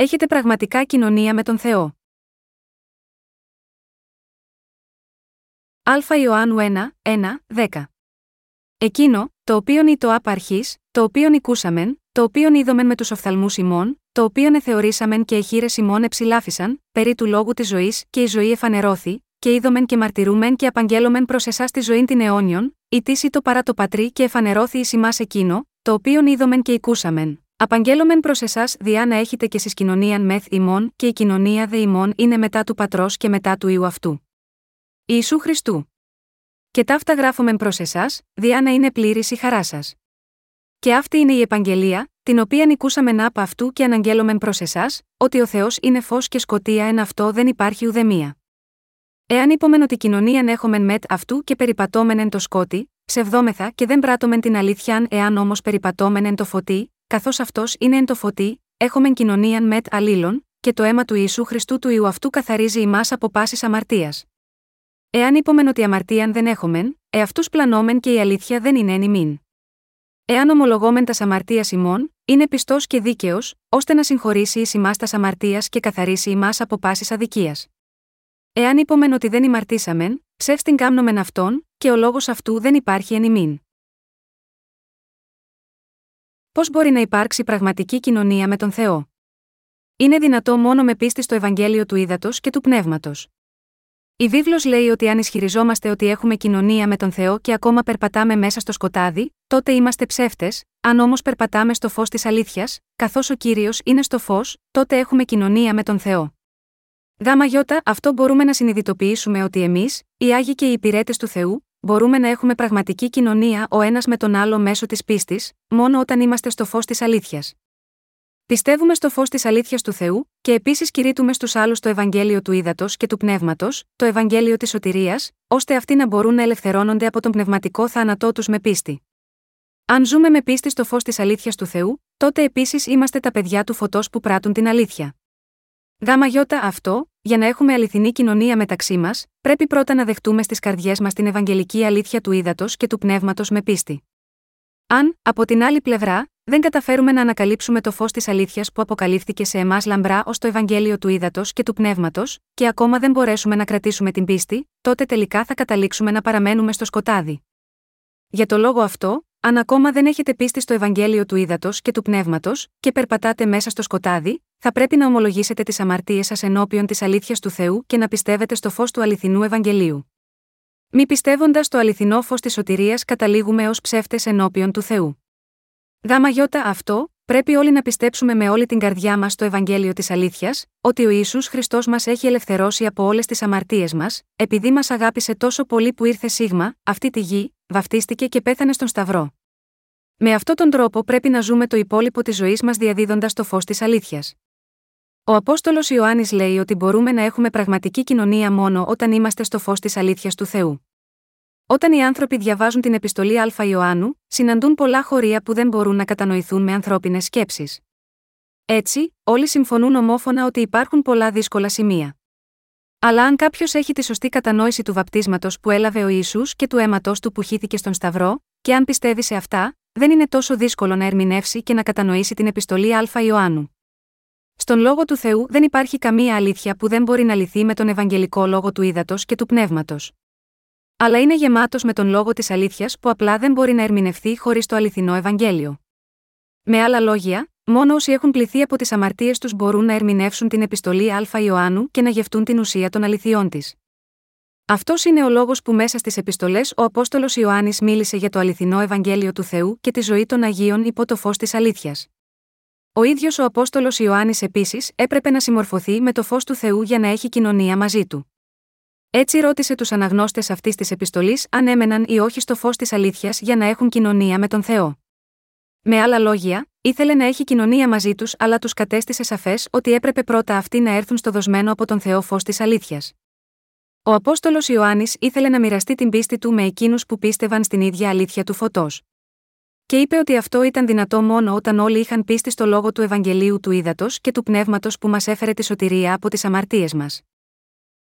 έχετε πραγματικά κοινωνία με τον Θεό. Α Ιωάννου 1, 1, 10. Εκείνο, το οποίον ή το απαρχή, το οποίον οικούσαμεν, το οποίον είδομεν με τους οφθαλμούς ημών, το οποίον εθεωρήσαμεν και εχείρε ημών εψηλάφισαν, περί του λόγου της ζωής και η ζωή εφανερώθη, και είδομεν και μαρτυρούμεν και απαγγέλωμεν προς εσάς τη ζωή την αιώνιον, η τίση το παρά το πατρί και εφανερώθη εις ημάς εκείνο, το οποίον είδομεν και οικούσαμεν. Απαγγέλωμεν προς εσάς διά να έχετε και στι κοινωνίαν μεθ ημών και η κοινωνία δε ημών είναι μετά του πατρός και μετά του ιού αυτού. Ιησού Χριστού. Και ταύτα γράφομεν προς εσάς, διά να είναι πλήρης η χαρά σας. Και αυτή είναι η επαγγελία, την οποία νικούσαμε να από αυτού και αναγγέλωμεν προς εσάς, ότι ο Θεός είναι φως και σκοτία εν αυτό δεν υπάρχει ουδεμία. Εάν είπομεν ότι κοινωνίαν έχομεν μετ αυτού και περιπατώμεν εν το σκότι, ψευδόμεθα και δεν πράττομεν την αλήθεια εάν όμως περιπατώμεν εν το φωτί, καθώς αυτός είναι εν το φωτί, έχομεν κοινωνίαν μετ αλλήλων, και το αίμα του Ιησού Χριστού του Ιού αυτού καθαρίζει ημάς από πάσης αμαρτίας. Εάν είπομεν ότι αμαρτίαν δεν έχομεν, εαυτού πλανόμεν και η αλήθεια δεν είναι εν ημίν. Εάν ομολογόμεν τας αμαρτίας ημών, είναι πιστός και δίκαιος, ώστε να συγχωρήσει εις ημάς τας αμαρτίας και καθαρίσει ημάς από πάσης αδικίας. Εάν είπομεν ότι δεν ημαρτήσαμεν, ψεύστην κάμνομεν αυτόν, και ο λόγος αυτού δεν υπάρχει εν ημίν. Πώς μπορεί να υπάρξει πραγματική κοινωνία με τον Θεό; Είναι δυνατό μόνο με πίστη στο Ευαγγέλιο του Ήδατος και του Πνεύματος. Η βίβλος λέει ότι αν ισχυριζόμαστε ότι έχουμε κοινωνία με τον Θεό και ακόμα περπατάμε μέσα στο σκοτάδι, τότε είμαστε ψεύτες, αν όμως περπατάμε στο φως της αλήθειας, καθώς ο κύριος είναι στο φως, τότε έχουμε κοινωνία με τον Θεό. Γάμα γιώτα, αυτό μπορούμε να συνειδητοποιήσουμε ότι εμείς, οι Άγιοι και οι υπηρέτες του Θεού, μπορούμε να έχουμε πραγματική κοινωνία ο ένας με τον άλλο μέσω της πίστης, μόνο όταν είμαστε στο φως της αλήθειας. Πιστεύουμε στο φως της αλήθειας του Θεού, και επίσης κηρύττουμε στους άλλους το Ευαγγέλιο του Ήδατος και του Πνεύματος, το Ευαγγέλιο της Σωτηρίας, ώστε αυτοί να μπορούν να ελευθερώνονται από τον πνευματικό θάνατό τους με πίστη. Αν ζούμε με πίστη στο φως της αλήθειας του Θεού, τότε επίσης είμαστε τα παιδιά του φωτός που πράττουν την αλήθεια. Γάμα γιώτα αυτό, για να έχουμε αληθινή κοινωνία μεταξύ μας, πρέπει πρώτα να δεχτούμε στις καρδιές μας την Ευαγγελική αλήθεια του ύδατος και του πνεύματος με πίστη. Αν, από την άλλη πλευρά, δεν καταφέρουμε να ανακαλύψουμε το φως της αλήθειας που αποκαλύφθηκε σε εμάς λαμπρά ως το Ευαγγέλιο του ύδατος και του πνεύματος, και ακόμα δεν μπορέσουμε να κρατήσουμε την πίστη, τότε τελικά θα καταλήξουμε να παραμένουμε στο σκοτάδι. Για το λόγο αυτό, αν ακόμα δεν έχετε πίστη στο Ευαγγέλιο του ύδατος και του πνεύματος, και περπατάτε μέσα στο σκοτάδι, θα πρέπει να ομολογήσετε τις αμαρτίες σας ενώπιον της αλήθειας του Θεού και να πιστεύετε στο φως του αληθινού Ευαγγελίου. Μη πιστεύοντας το αληθινό φως της σωτηρίας καταλήγουμε ως ψεύτες ενώπιον του Θεού. Γάμα γιώτα αυτό, πρέπει όλοι να πιστέψουμε με όλη την καρδιά μας στο Ευαγγέλιο της Αλήθειας, ότι ο Ιησούς Χριστός μας έχει ελευθερώσει από όλες τις αμαρτίες μας, επειδή μας αγάπησε τόσο πολύ που ήρθε σίγμα, αυτή τη γη, βαφτίστηκε και πέθανε στον Σταυρό. Με αυτόν τον τρόπο πρέπει να ζούμε το υπόλοιπο της ζωής μας διαδίδοντας το φως της αλήθειας. Ο Απόστολος Ιωάννης λέει ότι μπορούμε να έχουμε πραγματική κοινωνία μόνο όταν είμαστε στο φως της αλήθειας του Θεού. Όταν οι άνθρωποι διαβάζουν την επιστολή Α Ιωάννου, συναντούν πολλά χωρία που δεν μπορούν να κατανοηθούν με ανθρώπινες σκέψεις. Έτσι, όλοι συμφωνούν ομόφωνα ότι υπάρχουν πολλά δύσκολα σημεία. Αλλά αν κάποιος έχει τη σωστή κατανόηση του βαπτίσματος που έλαβε ο Ισού και του αίματος του που χύθηκε στον Σταυρό, και αν πιστεύει σε αυτά, δεν είναι τόσο δύσκολο να ερμηνεύσει και να κατανοήσει την επιστολή Α Ιωάννου. Στον λόγο του Θεού δεν υπάρχει καμία αλήθεια που δεν μπορεί να λυθεί με τον Ευαγγελικό λόγο του ύδατο και του πνεύματος. Αλλά είναι γεμάτος με τον λόγο της αλήθειας που απλά δεν μπορεί να ερμηνευθεί χωρίς το αληθινό Ευαγγέλιο. Με άλλα λόγια, μόνο όσοι έχουν πληθεί από τις αμαρτίες τους μπορούν να ερμηνεύσουν την επιστολή Α Ιωάννου και να γευτούν την ουσία των αληθιών της. Αυτός είναι ο λόγος που μέσα στις επιστολές ο Απόστολος Ιωάννης μίλησε για το αληθινό Ευαγγέλιο του Θεού και τη ζωή των Αγίων υπό το φως της αλήθειας. Ο ίδιος ο Απόστολος Ιωάννης επίσης έπρεπε να συμμορφωθεί με το φως του Θεού για να έχει κοινωνία μαζί του. Έτσι ρώτησε τους αναγνώστες αυτής της επιστολής αν έμεναν ή όχι στο φως της αλήθειας για να έχουν κοινωνία με τον Θεό. Με άλλα λόγια, ήθελε να έχει κοινωνία μαζί τους, αλλά τους κατέστησε σαφές ότι έπρεπε πρώτα αυτοί να έρθουν στο δοσμένο από τον Θεό φως της αλήθειας. Ο Απόστολος Ιωάννης ήθελε να μοιραστεί την πίστη του με εκείνους που πίστευαν στην ίδια αλήθεια του φωτός. Και είπε ότι αυτό ήταν δυνατό μόνο όταν όλοι είχαν πίστη στο λόγο του Ευαγγελίου του Ήδατος και του Πνεύματος που μας έφερε τη σωτηρία από τις αμαρτίες μας.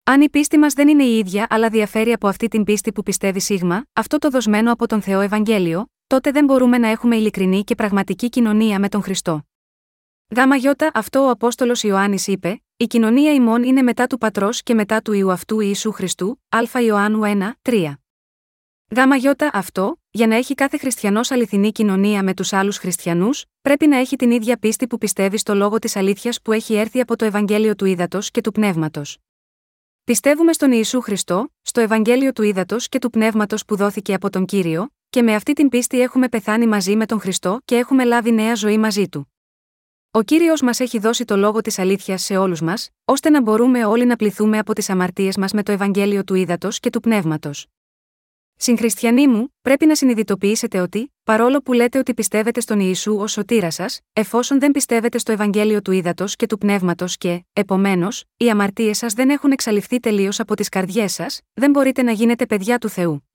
Αν η πίστη μας δεν είναι η ίδια αλλά διαφέρει από αυτή την πίστη που πιστεύει σίγμα, αυτό το δοσμένο από τον Θεό Ευαγγέλιο, τότε δεν μπορούμε να έχουμε ειλικρινή και πραγματική κοινωνία με τον Χριστό. Γάμα γιώτα αυτό ο Απόστολος Ιωάννης είπε: Η κοινωνία ημών είναι μετά του πατρός και μετά του ιού αυτού Ιησού Χριστού, Α Ιωάννου 1, 3. Γάμα γιώτα αυτό, για να έχει κάθε χριστιανός αληθινή κοινωνία με τους άλλους χριστιανούς, πρέπει να έχει την ίδια πίστη που πιστεύει στο λόγο της αλήθειας που έχει έρθει από το Ευαγγέλιο του Ήδατος και του Πνεύματος. Πιστεύουμε στον Ιησού Χριστό, στο Ευαγγέλιο του Ήδατος και του Πνεύματος που δόθηκε από τον κύριο, και με αυτή την πίστη έχουμε πεθάνει μαζί με τον Χριστό και έχουμε λάβει νέα ζωή μαζί του. Ο κύριος μας έχει δώσει το λόγο της αλήθειας σε όλους μας, ώστε να μπορούμε όλοι να πληθούμε από τις αμαρτίες μας με το Ευαγγέλιο του Ήδατος και του Πνεύματος. Συγχριστιανοί μου, πρέπει να συνειδητοποιήσετε ότι, παρόλο που λέτε ότι πιστεύετε στον Ιησού ως σωτήρα σας, εφόσον δεν πιστεύετε στο Ευαγγέλιο του Ήδατος και του Πνεύματος και, επομένως, οι αμαρτίες σας δεν έχουν εξαλειφθεί τελείως από τις καρδιές σας, δεν μπορείτε να γίνετε παιδιά του Θεού.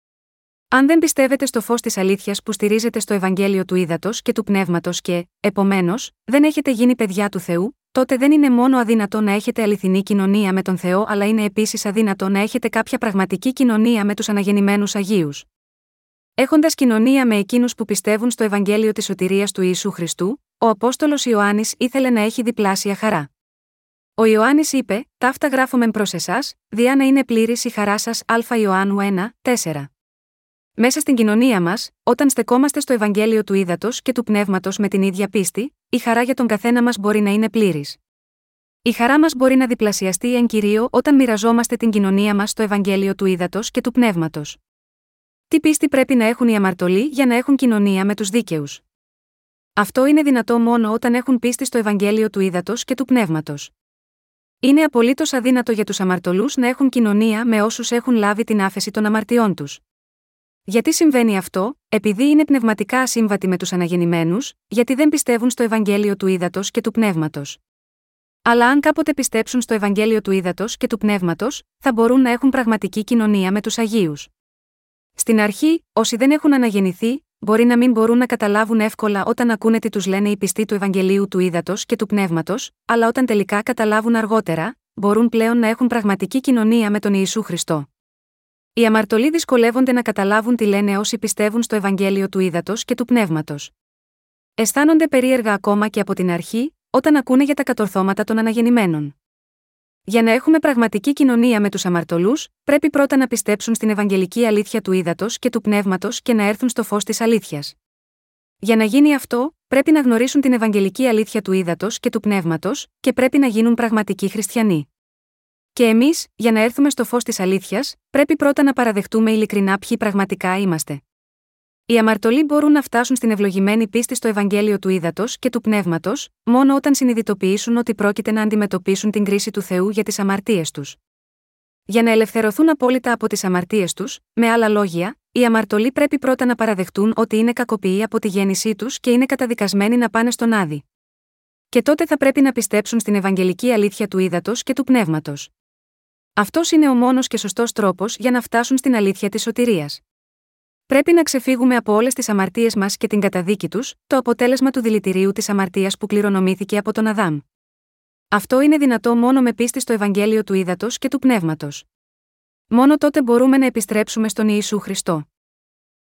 Αν δεν πιστεύετε στο φως της αλήθειας που στηρίζεται στο Ευαγγέλιο του Ήδατος και του Πνεύματος και, επομένως, δεν έχετε γίνει παιδιά του Θεού, τότε δεν είναι μόνο αδύνατο να έχετε αληθινή κοινωνία με τον Θεό, αλλά είναι επίσης αδύνατο να έχετε κάποια πραγματική κοινωνία με τους αναγεννημένους Αγίους. Έχοντας κοινωνία με εκείνους που πιστεύουν στο Ευαγγέλιο της σωτηρίας του Ιησού Χριστού, ο Απόστολος Ιωάννης ήθελε να έχει διπλάσια χαρά. Ο Ιωάννης είπε: Ταύτα γράφομαι προς εσάς, διά να είναι πλήρης η χαρά σας. Α Ιωάννου 1, 4. Μέσα στην κοινωνία μας, όταν στεκόμαστε στο Ευαγγέλιο του Ήδατος και του Πνεύματος με την ίδια πίστη, η χαρά για τον καθένα μας μπορεί να είναι πλήρης. Η χαρά μας μπορεί να διπλασιαστεί εν κυρίω όταν μοιραζόμαστε την κοινωνία μας στο Ευαγγέλιο του Ήδατος και του Πνεύματος. Τι πίστη πρέπει να έχουν οι αμαρτωλοί για να έχουν κοινωνία με τους δίκαιους; Αυτό είναι δυνατό μόνο όταν έχουν πίστη στο Ευαγγέλιο του Ήδατος και του Πνεύματος. Είναι απολύτως αδύνατο για τους αμαρτωλούς να έχουν κοινωνία με όσους έχουν λάβει την άφεση των αμαρτιών τους. Γιατί συμβαίνει αυτό, επειδή είναι πνευματικά ασύμβατοι με τους αναγεννημένους, γιατί δεν πιστεύουν στο Ευαγγέλιο του Ήδατος και του Πνεύματος. Αλλά αν κάποτε πιστέψουν στο Ευαγγέλιο του Ήδατος και του Πνεύματος, θα μπορούν να έχουν πραγματική κοινωνία με τους Αγίους. Στην αρχή, όσοι δεν έχουν αναγεννηθεί, μπορεί να μην μπορούν να καταλάβουν εύκολα όταν ακούνε τι τους λένε οι πιστοί του Ευαγγελίου του Ήδατος και του Πνεύματος, αλλά όταν τελικά καταλάβουν αργότερα, μπορούν πλέον να έχουν πραγματική κοινωνία με τον Ιησού Χριστό. Οι αμαρτωλοί δυσκολεύονται να καταλάβουν τι λένε όσοι πιστεύουν στο Ευαγγέλιο του Ήδατος και του Πνεύματος. Αισθάνονται περίεργα ακόμα και από την αρχή, όταν ακούνε για τα κατορθώματα των αναγεννημένων. Για να έχουμε πραγματική κοινωνία με τους αμαρτωλούς, πρέπει πρώτα να πιστέψουν στην Ευαγγελική αλήθεια του Ήδατος και του Πνεύματος και να έρθουν στο φως της αλήθειας. Για να γίνει αυτό, πρέπει να γνωρίσουν την Ευαγγελική αλήθεια του Ήδατος και του Πνεύματος, και πρέπει να γίνουν πραγματικοί χριστιανοί. Και εμείς, για να έρθουμε στο φως της αλήθειας, πρέπει πρώτα να παραδεχτούμε ειλικρινά ποιοι πραγματικά είμαστε. Οι αμαρτωλοί μπορούν να φτάσουν στην ευλογημένη πίστη στο Ευαγγέλιο του Ήδατος και του Πνεύματος, μόνο όταν συνειδητοποιήσουν ότι πρόκειται να αντιμετωπίσουν την κρίση του Θεού για τις αμαρτίες τους. Για να ελευθερωθούν απόλυτα από τις αμαρτίες τους, με άλλα λόγια, οι αμαρτωλοί πρέπει πρώτα να παραδεχτούν ότι είναι κακοποιοί από τη γέννησή τους και είναι καταδικασμένοι να πάνε στον Άδη. Και τότε θα πρέπει να πιστέψουν στην Ευαγγελική αλήθεια του Ήδατος και του Πνεύματος. Αυτός είναι ο μόνος και σωστός τρόπος για να φτάσουν στην αλήθεια της σωτηρίας. Πρέπει να ξεφύγουμε από όλες τις αμαρτίες μας και την καταδίκη τους, το αποτέλεσμα του δηλητηρίου της αμαρτίας που κληρονομήθηκε από τον Αδάμ. Αυτό είναι δυνατό μόνο με πίστη στο Ευαγγέλιο του Ήδατος και του Πνεύματος. Μόνο τότε μπορούμε να επιστρέψουμε στον Ιησού Χριστό.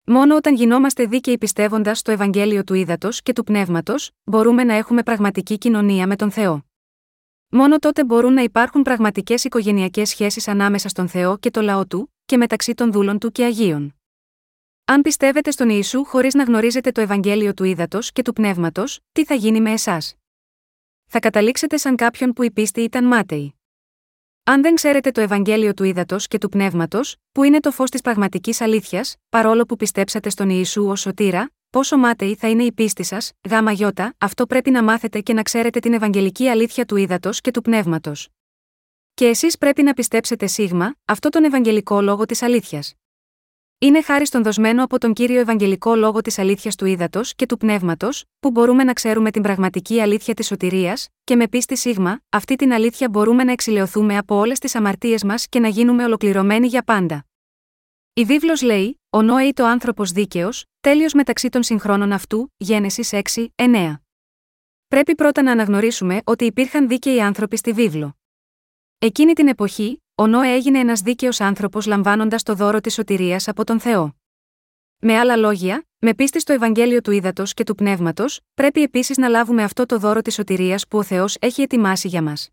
Μόνο όταν γινόμαστε δίκαιοι πιστεύοντας στο Ευαγγέλιο του Ήδατος και του Πνεύματος, μπορούμε να έχουμε πραγματική κοινωνία με τον Θεό. Μόνο τότε μπορούν να υπάρχουν πραγματικές οικογενειακές σχέσεις ανάμεσα στον Θεό και το λαό του, και μεταξύ των δούλων του και Αγίων. Αν πιστεύετε στον Ιησού χωρίς να γνωρίζετε το Ευαγγέλιο του Ήδατος και του Πνεύματος, τι θα γίνει με εσάς; Θα καταλήξετε σαν κάποιον που η πίστη ήταν μάταιη. Αν δεν ξέρετε το Ευαγγέλιο του Ήδατος και του Πνεύματος, που είναι το φως της πραγματικής αλήθειας, παρόλο που πιστέψατε στον Ιησού ως σωτήρα, Πόσο μάταιη θα είναι η πίστη σας, γάμα γιώτα, αυτό πρέπει να μάθετε και να ξέρετε την Ευαγγελική αλήθεια του ύδατος και του πνεύματος. Και εσείς πρέπει να πιστέψετε σίγμα, αυτό τον Ευαγγελικό λόγο της αλήθειας. Είναι χάρη στον δοσμένο από τον κύριο Ευαγγελικό λόγο της αλήθειας του ύδατος και του πνεύματος, που μπορούμε να ξέρουμε την πραγματική αλήθεια της σωτηρίας, και με πίστη σίγμα, αυτή την αλήθεια μπορούμε να εξηλαιωθούμε από όλες τις αμαρτίες μας και να γίνουμε ολοκληρωμένοι για πάντα. Η βίβλος λέει: Ο Νόε το άνθρωπος δίκαιος, τέλειος μεταξύ των συγχρόνων αυτού, Γένεσης 6, 9. Πρέπει πρώτα να αναγνωρίσουμε ότι υπήρχαν δίκαιοι άνθρωποι στη βίβλο. Εκείνη την εποχή, ο Νόε έγινε ένας δίκαιος άνθρωπος λαμβάνοντας το δώρο της σωτηρίας από τον Θεό. Με άλλα λόγια, Με πίστη στο Ευαγγέλιο του Ήδατος και του Πνεύματος, πρέπει επίσης να λάβουμε αυτό το δώρο της σωτηρίας που ο Θεός έχει ετοιμάσει για μας.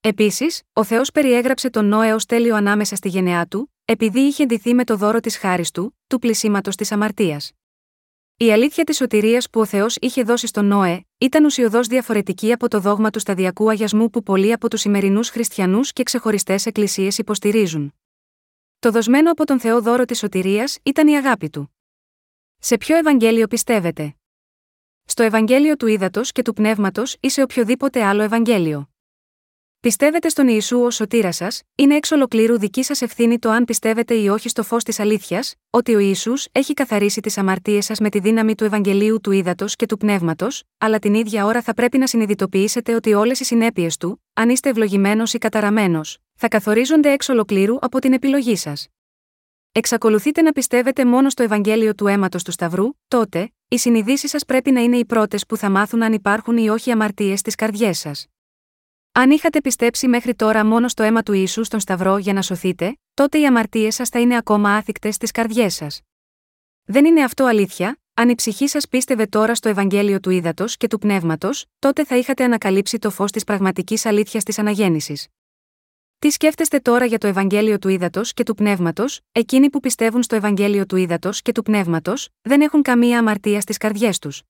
Επίσης, ο Θεός περιέγραψε τον Νόε ως τέλειο ανάμεσα στη γενεά του, επειδή είχε ντυθεί με το δώρο της χάρης του, του πλησίματος της αμαρτίας. Η αλήθεια της σωτηρίας που ο Θεός είχε δώσει στον Νόε, ήταν ουσιοδός διαφορετική από το δόγμα του σταδιακού αγιασμού που πολλοί από τους σημερινούς χριστιανούς και ξεχωριστές εκκλησίες υποστηρίζουν. Το δοσμένο από τον Θεό δώρο της σωτηρίας ήταν η αγάπη του. Σε ποιο Ευαγγέλιο πιστεύετε; Στο Ευαγγέλιο του Ήδατος και του Πνεύματος ή σε οποιοδήποτε άλλο Ευαγγέλιο. Πιστεύετε στον Ιησού ως σωτήρας σας, είναι εξ ολοκλήρου δική σας ευθύνη το αν πιστεύετε ή όχι στο φως της αλήθειας, ότι ο Ιησούς έχει καθαρίσει τις αμαρτίες σας με τη δύναμη του Ευαγγελίου του Ήδατος και του Πνεύματος, αλλά την ίδια ώρα θα πρέπει να συνειδητοποιήσετε ότι όλες οι συνέπειες του, αν είστε ευλογημένος ή καταραμένος, θα καθορίζονται εξ ολοκλήρου από την επιλογή σας. Εξακολουθείτε να πιστεύετε μόνο στο Ευαγγέλιο του αίματος του Σταυρού, τότε, οι συνειδήσεις σας πρέπει να είναι οι πρώτες που θα μάθουν αν υπάρχουν ή όχι αμαρτίες στις καρδιές σας. Αν είχατε πιστέψει μέχρι τώρα μόνο στο αίμα του ίσου στον Σταυρό για να σωθείτε, τότε οι αμαρτίες σας θα είναι ακόμα άθικτες στις καρδιές σας. Δεν είναι αυτό αλήθεια, αν η ψυχή σας πίστευε τώρα στο Ευαγγέλιο του Ήδατος και του Πνεύματος, τότε θα είχατε ανακαλύψει το φως της πραγματικής αλήθειας της αναγέννησης. Τι σκέφτεστε τώρα για το Ευαγγέλιο του Ήδατος και του Πνεύματος, εκείνοι που πιστεύουν στο Ευαγγέλιο του Ήδατος και του Πνεύματος, δεν έχουν καμία αμαρτία στις καρδιές τους.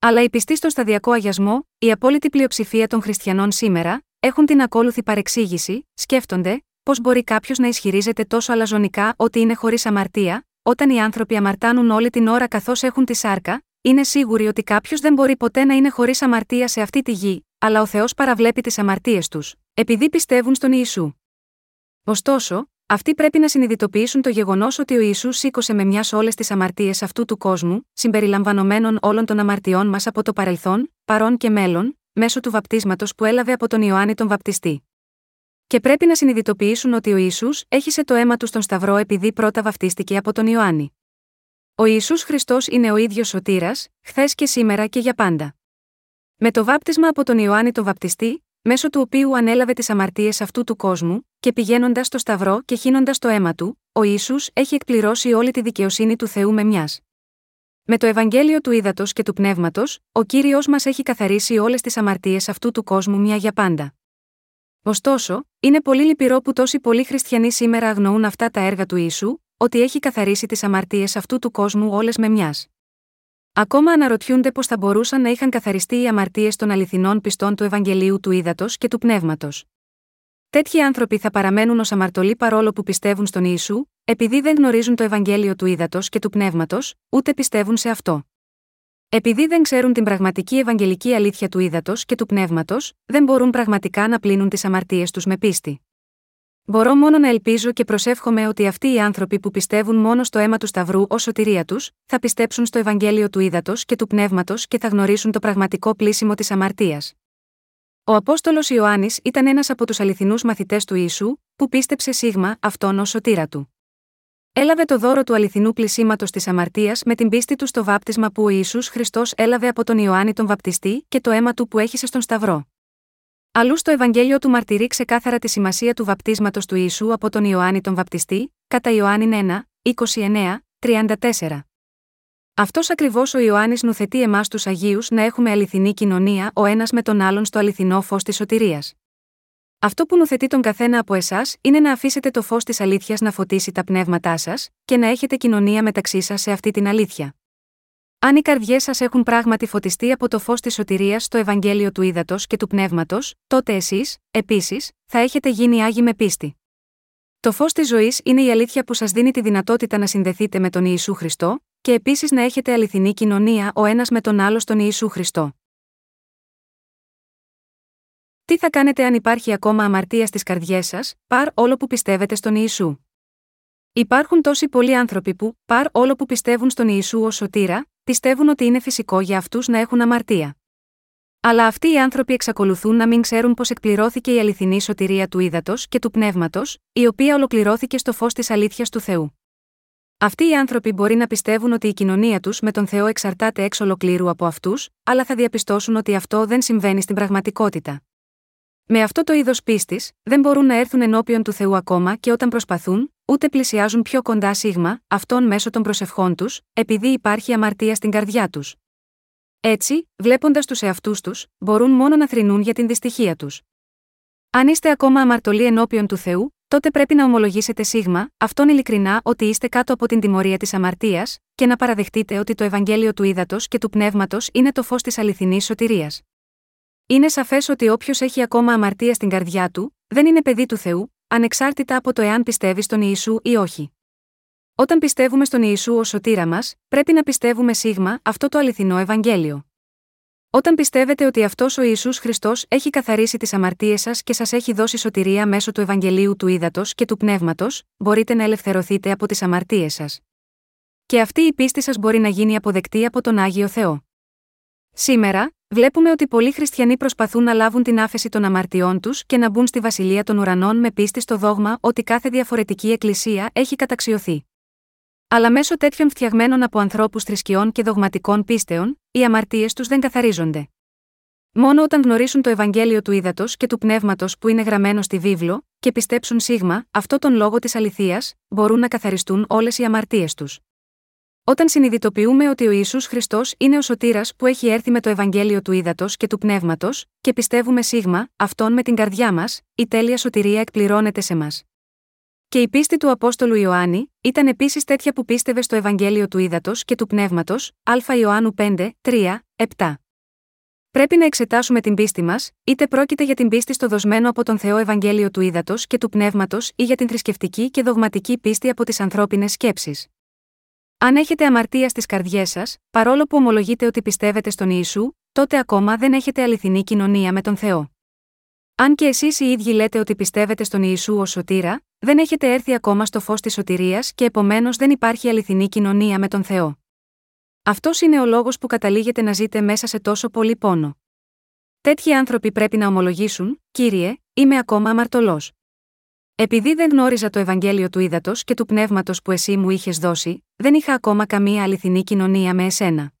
Αλλά οι πιστοί στον σταδιακό αγιασμό, η απόλυτη πλειοψηφία των χριστιανών σήμερα, έχουν την ακόλουθη παρεξήγηση, σκέφτονται, πώς μπορεί κάποιος να ισχυρίζεται τόσο αλαζονικά ότι είναι χωρίς αμαρτία, όταν οι άνθρωποι αμαρτάνουν όλη την ώρα καθώς έχουν τη σάρκα, είναι σίγουροι ότι κάποιος δεν μπορεί ποτέ να είναι χωρίς αμαρτία σε αυτή τη γη, αλλά ο Θεός παραβλέπει τις αμαρτίες τους, επειδή πιστεύουν στον Ιησού. Ωστόσο, αυτοί πρέπει να συνειδητοποιήσουν το γεγονός ότι ο Ισού σήκωσε με μιας όλες τις αμαρτίες αυτού του κόσμου, συμπεριλαμβανομένων όλων των αμαρτιών μας από το παρελθόν, παρόν και μέλλον, μέσω του βαπτίσματος που έλαβε από τον Ιωάννη τον Βαπτιστή. Και πρέπει να συνειδητοποιήσουν ότι ο Ισού έχισε το αίμα του στον Σταυρό επειδή πρώτα βαφτίστηκε από τον Ιωάννη. Ο Ιησούς Χριστός είναι ο ίδιος σωτήρας, χθες και σήμερα και για πάντα. Με το βάπτισμα από τον Ιωάννη τον Βαπτιστή, μέσω του οποίου ανέλαβε τις αμαρτίες αυτού του κόσμου, και πηγαίνοντας στο Σταυρό και χύνοντας το αίμα του, ο ίσου έχει εκπληρώσει όλη τη δικαιοσύνη του Θεού με μιας. Με το Ευαγγέλιο του Ήδατος και του Πνεύματος, ο κύριος μας έχει καθαρίσει όλες τις αμαρτίες αυτού του κόσμου μια για πάντα. Ωστόσο, είναι πολύ λυπηρό που τόσοι πολλοί χριστιανοί σήμερα αγνοούν αυτά τα έργα του ίσου, ότι έχει καθαρίσει τις αμαρτίες αυτού του κόσμου όλες με μιας. Ακόμα αναρωτιούνται πώς θα μπορούσαν να είχαν καθαριστεί οι αμαρτίες των αληθινών πιστών του Ευαγγελίου του Ήδατος και του Πνεύματος. Τέτοιοι άνθρωποι θα παραμένουν ως αμαρτωλοί παρόλο που πιστεύουν στον Ιησού, επειδή δεν γνωρίζουν το Ευαγγέλιο του Ήδατος και του Πνεύματος, ούτε πιστεύουν σε αυτό. Επειδή δεν ξέρουν την πραγματική Ευαγγελική αλήθεια του Ήδατος και του Πνεύματος, δεν μπορούν πραγματικά να πλύνουν τις αμαρτίες τους με πίστη. Μπορώ μόνο να ελπίζω και προσεύχομαι ότι αυτοί οι άνθρωποι που πιστεύουν μόνο στο αίμα του Σταυρού ως σωτηρία τους, θα πιστέψουν στο Ευαγγέλιο του Ήδατος και του Πνεύματος και θα γνωρίσουν το πραγματικό πλήσιμο της αμαρτίας. Ο Απόστολος Ιωάννης ήταν ένας από τους αληθινούς μαθητές του Ιησού, που πίστεψε σίγμα αυτόν ως σωτήρα του. Έλαβε το δώρο του αληθινού πλησίματος της αμαρτίας με την πίστη του στο βάπτισμα που ο Ιησούς Χριστός έλαβε από τον Ιωάννη τον Βαπτιστή και το αίμα του που έχησε στον Σταυρό. Αλλού στο Ευαγγέλιο του μαρτυρεί ξεκάθαρα τη σημασία του βαπτίσματος του Ιησού από τον Ιωάννη τον Βαπτιστή, κατά Ιωάννη 1, 29, 34. Αυτός ακριβώς ο Ιωάννης νουθετεί εμάς τους Αγίους να έχουμε αληθινή κοινωνία ο ένας με τον άλλον στο αληθινό φως της σωτηρίας. Αυτό που νουθετεί τον καθένα από εσάς είναι να αφήσετε το φως της αλήθειας να φωτίσει τα πνεύματά σας, και να έχετε κοινωνία μεταξύ σας σε αυτή την αλήθεια. Αν οι καρδιές σας έχουν πράγματι φωτιστεί από το φως της σωτηρίας στο Ευαγγέλιο του Ήδατος και του Πνεύματος, τότε εσείς, επίσης, θα έχετε γίνει άγιοι με πίστη. Το φως της ζωής είναι η αλήθεια που σας δίνει τη δυνατότητα να συνδεθείτε με τον Ιησού Χριστό, και επίσης να έχετε αληθινή κοινωνία ο ένας με τον άλλο στον Ιησού Χριστό. Τι θα κάνετε αν υπάρχει ακόμα αμαρτία στις καρδιές σας, παρ όλο που πιστεύετε στον Ιησού; Υπάρχουν τόσοι πολλοί άνθρωποι που, παρ όλο που πιστεύουν στον Ιησού ως σωτήρα, πιστεύουν ότι είναι φυσικό για αυτούς να έχουν αμαρτία. Αλλά αυτοί οι άνθρωποι εξακολουθούν να μην ξέρουν πώς εκπληρώθηκε η αληθινή σωτηρία του ύδατος και του πνεύματος, η οποία ολοκληρώθηκε στο φως της αλήθειας του Θεού. Αυτοί οι άνθρωποι μπορεί να πιστεύουν ότι η κοινωνία τους με τον Θεό εξαρτάται εξ ολοκλήρου από αυτούς, αλλά θα διαπιστώσουν ότι αυτό δεν συμβαίνει στην πραγματικότητα. Με αυτό το είδος πίστης, δεν μπορούν να έρθουν ενώπιον του Θεού ακόμα και όταν προσπαθούν, ούτε πλησιάζουν πιο κοντά σίγμα, αυτόν μέσω των προσευχών τους, επειδή υπάρχει αμαρτία στην καρδιά τους. Έτσι, βλέποντας τους εαυτούς τους, μπορούν μόνο να θρυνούν για την δυστυχία τους. Αν είστε ακόμα αμαρτωλοί ενώπιον του Θεού, τότε πρέπει να ομολογήσετε σίγμα, αυτόν ειλικρινά ότι είστε κάτω από την τιμωρία της αμαρτίας, και να παραδεχτείτε ότι το Ευαγγέλιο του Ήδατος και του Πνεύματος είναι το φως της αληθινής σωτηρίας. Είναι σαφές ότι όποιος έχει ακόμα αμαρτία στην καρδιά του, δεν είναι παιδί του Θεού, ανεξάρτητα από το εάν πιστεύει στον Ιησού ή όχι. Όταν πιστεύουμε στον Ιησού ως σωτήρα μας, πρέπει να πιστεύουμε σίγμα αυτό το αληθινό Ευαγγέλιο. Όταν πιστεύετε ότι αυτός ο Ιησούς Χριστός έχει καθαρίσει τις αμαρτίες σας και σας έχει δώσει σωτηρία μέσω του Ευαγγελίου του Ήδατος και του Πνεύματος, μπορείτε να ελευθερωθείτε από τις αμαρτίες σας. Και αυτή η πίστη σας μπορεί να γίνει αποδεκτή από τον Άγιο Θεό. Σήμερα, βλέπουμε ότι πολλοί χριστιανοί προσπαθούν να λάβουν την άφεση των αμαρτιών τους και να μπουν στη βασιλεία των ουρανών με πίστη στο δόγμα ότι κάθε διαφορετική εκκλησία έχει καταξιωθεί. Αλλά μέσω τέτοιων φτιαγμένων από ανθρώπους θρησκειών και δογματικών πίστεων, οι αμαρτίες τους δεν καθαρίζονται. Μόνο όταν γνωρίσουν το Ευαγγέλιο του Ήδατος και του Πνεύματος που είναι γραμμένο στη βίβλο, και πιστέψουν σίγμα, αυτό τον λόγο της αληθείας, μπορούν να καθαριστούν όλες οι αμαρτίες τους. Όταν συνειδητοποιούμε ότι ο Ιησούς Χριστός είναι ο σωτήρας που έχει έρθει με το Ευαγγέλιο του Ήδατος και του Πνεύματος, και πιστεύουμε σίγμα, αυτόν με την καρδιά μας, η τέλεια σωτηρία εκπληρώνεται σε μας. Και η πίστη του Απόστολου Ιωάννη ήταν επίσης τέτοια που πίστευε στο Ευαγγέλιο του Ήδατος και του Πνεύματος, Α Ιωάννου 5, 3, 7. Πρέπει να εξετάσουμε την πίστη μας, είτε πρόκειται για την πίστη στο δοσμένο από τον Θεό Ευαγγέλιο του Ήδατος και του Πνεύματος ή για την θρησκευτική και δογματική πίστη από τις ανθρώπινες σκέψεις. Αν έχετε αμαρτία στις καρδιές σας, παρόλο που ομολογείτε ότι πιστεύετε στον Ιησού, τότε ακόμα δεν έχετε αληθινή κοινωνία με τον Θεό. Αν και εσείς οι ίδιοι λέτε ότι πιστεύετε στον Ιησού ως σωτήρα, δεν έχετε έρθει ακόμα στο φως της σωτηρίας και επομένως δεν υπάρχει αληθινή κοινωνία με τον Θεό. Αυτός είναι ο λόγος που καταλήγετε να ζείτε μέσα σε τόσο πολύ πόνο. Τέτοιοι άνθρωποι πρέπει να ομολογήσουν, κύριε, είμαι ακόμα αμαρτωλός. Επειδή δεν γνώριζα το Ευαγγέλιο του ύδατο και του πνεύματος που εσύ μου είχες δώσει, δεν είχα ακόμα καμία αληθινή κοινωνία με εσένα.